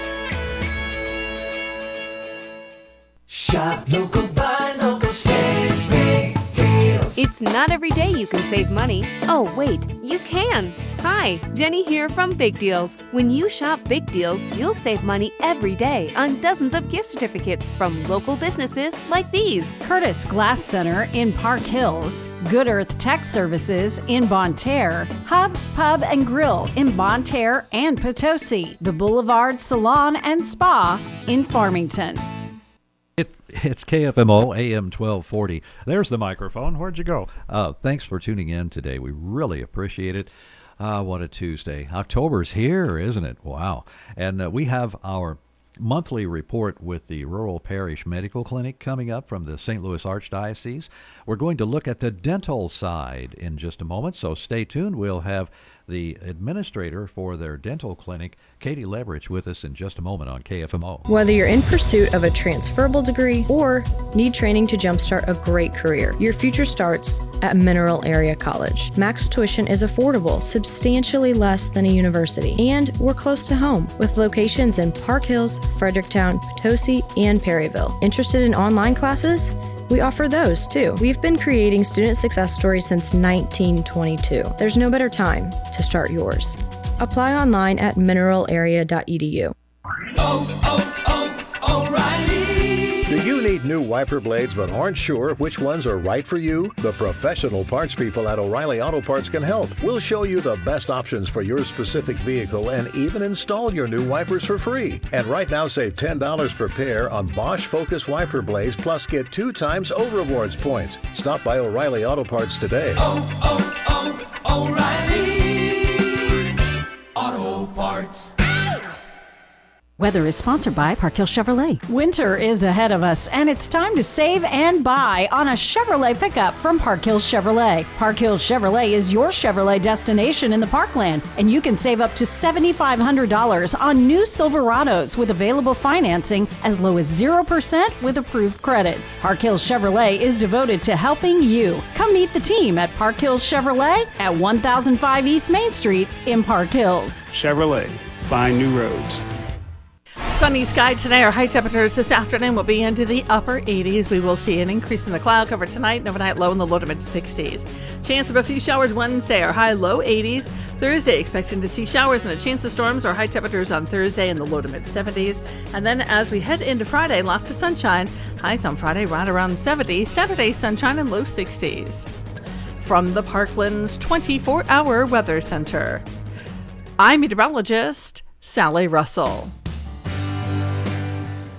Shop local, buy local, save big deals. It's not every day you can save money. Oh, wait, you can. Hi, Jenny here from Big Deals. When you shop Big Deals, you'll save money every day on dozens of gift certificates from local businesses like these Curtis Glass Center in Park Hills, Good Earth Tech Services in Bonne Terre, Hubs Pub and Grill in Bonne Terre and Potosi, the Boulevard Salon and Spa in Farmington. It, it's KFMO AM 1240. There's the microphone. Where'd you go? Uh, thanks for tuning in today. We really appreciate it. Uh, what a Tuesday. October's here, isn't it? Wow. And uh, we have our monthly report with the Rural Parish Medical Clinic coming up from the St. Louis Archdiocese. We're going to look at the dental side in just a moment, so stay tuned. We'll have the administrator for their dental clinic, Katie Leverage, with us in just a moment on KFMO. Whether you're in pursuit of a transferable degree or need training to jumpstart a great career, your future starts at Mineral Area College. Max tuition is affordable, substantially less than a university, and we're close to home with locations in Park Hills, Fredericktown, Potosi, and Perryville. Interested in online classes? We offer those too. We've been creating student success stories since 1922. There's no better time to start yours. Apply online at mineralarea.edu. Do you need new wiper blades but aren't sure which ones are right for you? The professional parts people at O'Reilly Auto Parts can help. We'll show you the best options for your specific vehicle and even install your new wipers for free. And right now, save $10 per pair on Bosch Focus wiper blades plus get two times O Rewards points. Stop by O'Reilly Auto Parts today. Oh, oh, oh, O'Reilly Auto Parts. Weather is sponsored by Park Hill Chevrolet. Winter is ahead of us, and it's time to save and buy on a Chevrolet pickup from Park Hill Chevrolet. Park Hill Chevrolet is your Chevrolet destination in the Parkland, and you can save up to $7,500 on new Silverados with available financing as low as 0% with approved credit. Park Hill Chevrolet is devoted to helping you. Come meet the team at Park Hill Chevrolet at 1005 East Main Street in Park Hills. Chevrolet, find new roads. Sunny sky today. Our high temperatures this afternoon will be into the upper 80s. We will see an increase in the cloud cover tonight and overnight low in the low to mid 60s. Chance of a few showers Wednesday. Our high low 80s. Thursday expecting to see showers and a chance of storms. Our high temperatures on Thursday in the low to mid 70s. And then as we head into Friday, lots of sunshine. Highs on Friday right around 70. Saturday sunshine and low 60s. From the Parklands 24 hour weather center. I'm meteorologist Sally Russell.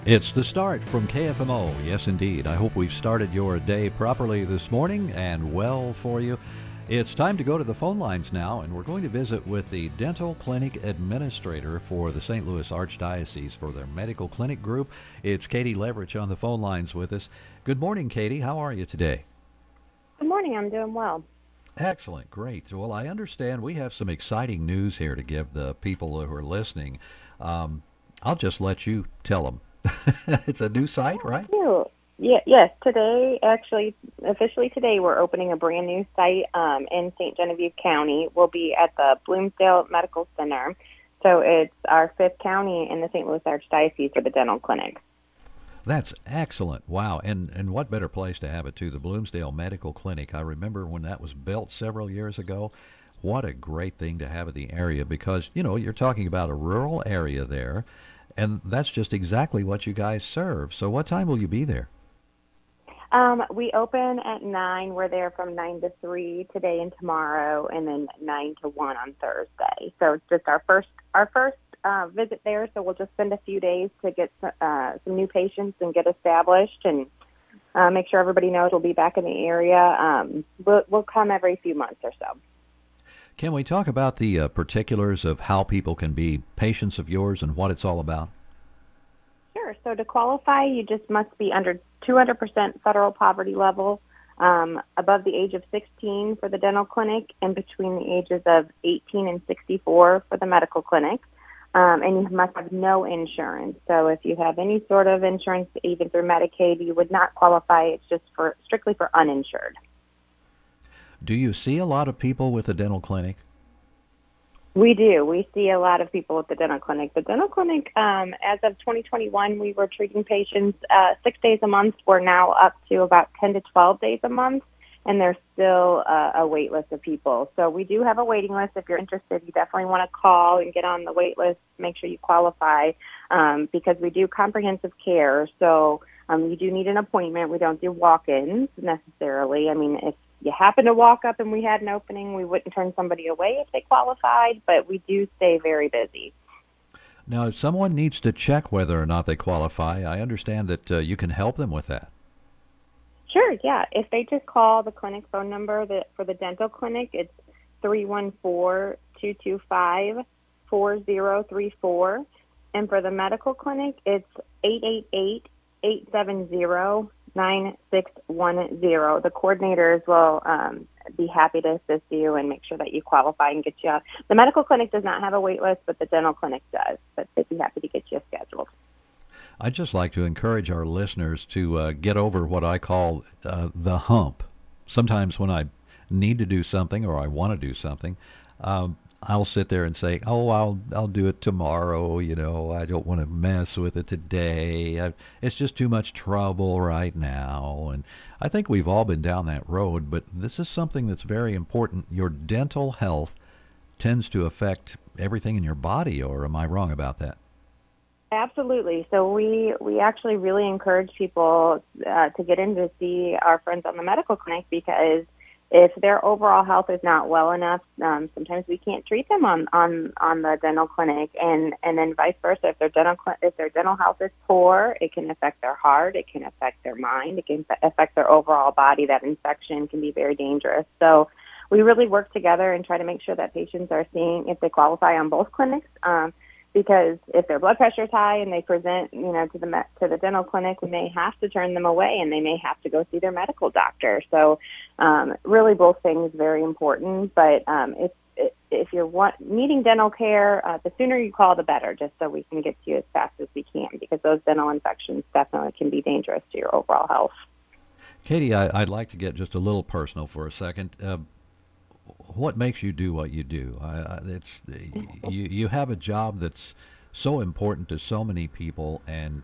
It's the start from KFMO. Yes, indeed. I hope we've started your day properly this morning and well for you. It's time to go to the phone lines now, and we're going to visit with the dental clinic administrator for the St. Louis Archdiocese for their medical clinic group. It's Katie Leverage on the phone lines with us. Good morning, Katie. How are you today? Good morning. I'm doing well. Excellent. Great. Well, I understand we have some exciting news here to give the people who are listening. Um, I'll just let you tell them. it's a new site, right? Yeah, yes. Today, actually, officially today, we're opening a brand new site um, in St. Genevieve County. We'll be at the Bloomsdale Medical Center. So it's our fifth county in the St. Louis Archdiocese for the dental clinic. That's excellent. Wow. And and what better place to have it to the Bloomsdale Medical Clinic. I remember when that was built several years ago. What a great thing to have in the area because, you know, you're talking about a rural area there and that's just exactly what you guys serve. So what time will you be there? Um, we open at nine. We're there from nine to three today and tomorrow, and then nine to one on Thursday. So it's just our first our first uh, visit there. So we'll just spend a few days to get uh, some new patients and get established and uh, make sure everybody knows we'll be back in the area. Um, we'll, we'll come every few months or so. Can we talk about the uh, particulars of how people can be patients of yours and what it's all about? Sure. So to qualify, you just must be under 200% federal poverty level, um, above the age of 16 for the dental clinic, and between the ages of 18 and 64 for the medical clinic. Um, and you must have no insurance. So if you have any sort of insurance, even through Medicaid, you would not qualify. It's just for strictly for uninsured. Do you see a lot of people with a dental clinic? We do. We see a lot of people at the dental clinic. The dental clinic, um, as of 2021, we were treating patients uh, six days a month. We're now up to about 10 to 12 days a month, and there's still uh, a wait list of people. So we do have a waiting list. If you're interested, you definitely want to call and get on the wait list. Make sure you qualify um, because we do comprehensive care. So um, you do need an appointment. We don't do walk-ins necessarily. I mean, if you happen to walk up and we had an opening, we wouldn't turn somebody away if they qualified, but we do stay very busy. Now, if someone needs to check whether or not they qualify, I understand that uh, you can help them with that. Sure, yeah. If they just call the clinic phone number that for the dental clinic, it's three one four two two five four zero three four, and for the medical clinic, it's eight eight eight eight seven zero 9610. The coordinators will um, be happy to assist you and make sure that you qualify and get you out. The medical clinic does not have a wait list, but the dental clinic does. But they'd be happy to get you scheduled. I'd just like to encourage our listeners to uh, get over what I call uh, the hump. Sometimes when I need to do something or I want to do something, um, I'll sit there and say, "Oh, I'll I'll do it tomorrow." You know, I don't want to mess with it today. I, it's just too much trouble right now. And I think we've all been down that road. But this is something that's very important. Your dental health tends to affect everything in your body. Or am I wrong about that? Absolutely. So we we actually really encourage people uh, to get in to see our friends on the medical clinic because if their overall health is not well enough, um, sometimes we can't treat them on, on, on the dental clinic, and, and then vice versa. If their dental if their dental health is poor, it can affect their heart, it can affect their mind, it can affect their overall body. That infection can be very dangerous. So we really work together and try to make sure that patients are seeing if they qualify on both clinics. Um, because if their blood pressure is high and they present, you know, to the to the dental clinic, we may have to turn them away and they may have to go see their medical doctor. So, um, really, both things very important. But um, if if you're want, needing dental care, uh, the sooner you call, the better, just so we can get to you as fast as we can, because those dental infections definitely can be dangerous to your overall health. Katie, I, would like to get just a little personal for a second. Uh, what makes you do what you do? I, it's you. You have a job that's so important to so many people, and.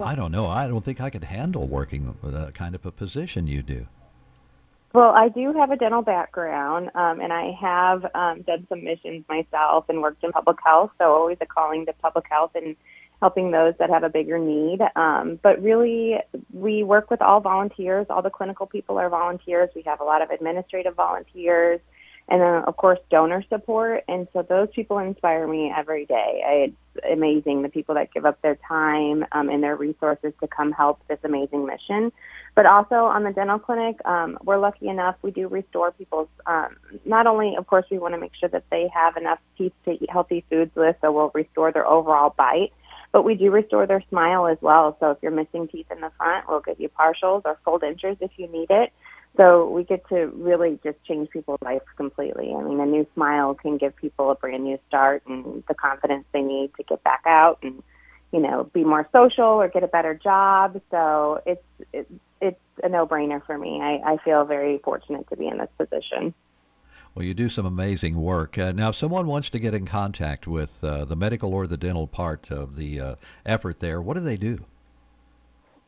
I don't know. I don't think I could handle working with a kind of a position you do. Well, I do have a dental background, um, and I have um, done some missions myself and worked in public health. So always a calling to public health and helping those that have a bigger need. Um, but really, we work with all volunteers. All the clinical people are volunteers. We have a lot of administrative volunteers and then of course donor support and so those people inspire me every day it's amazing the people that give up their time um, and their resources to come help this amazing mission but also on the dental clinic um, we're lucky enough we do restore people's um, not only of course we want to make sure that they have enough teeth to eat healthy foods with so we'll restore their overall bite but we do restore their smile as well so if you're missing teeth in the front we'll give you partials or full dentures if you need it so we get to really just change people's lives completely. I mean, a new smile can give people a brand new start and the confidence they need to get back out and, you know, be more social or get a better job. So it's it's, it's a no-brainer for me. I, I feel very fortunate to be in this position. Well, you do some amazing work. Uh, now, if someone wants to get in contact with uh, the medical or the dental part of the uh, effort there, what do they do?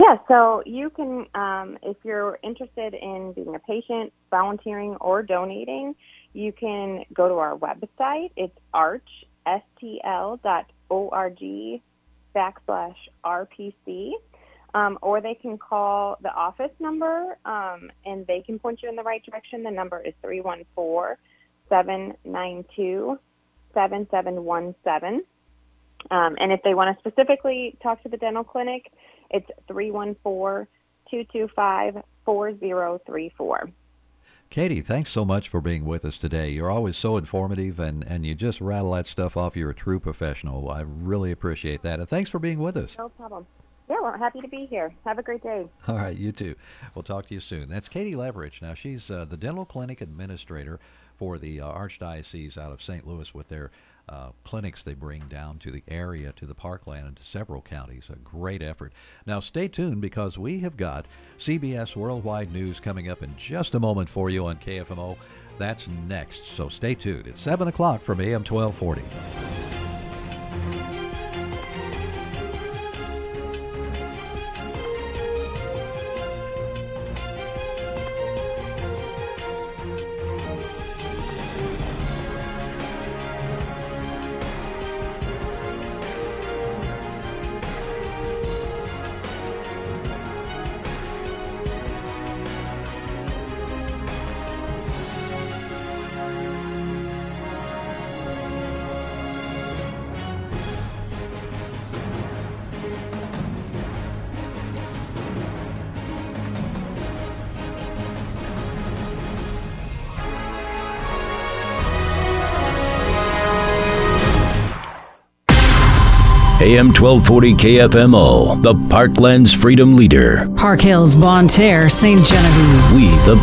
Yeah, so you can, um, if you're interested in being a patient, volunteering, or donating, you can go to our website. It's archstl.org backslash RPC. Um, or they can call the office number um, and they can point you in the right direction. The number is 314 792 7717. Um, and if they want to specifically talk to the dental clinic, it's 314 225 4034. Katie, thanks so much for being with us today. You're always so informative and, and you just rattle that stuff off. You're a true professional. I really appreciate that. And thanks for being with us. No problem. Yeah, well, happy to be here. Have a great day. All right, you too. We'll talk to you soon. That's Katie Leverage. Now, she's uh, the dental clinic administrator for the uh, Archdiocese out of St. Louis with their uh, clinics they bring down to the area, to the parkland, and to several counties. A great effort. Now, stay tuned because we have got CBS Worldwide News coming up in just a moment for you on KFMO. That's next, so stay tuned. It's 7 o'clock from AM 1240. AM 1240 KFMO, the Parklands Freedom Leader. Park Hills, Bonne Terre, St. Genevieve. We, the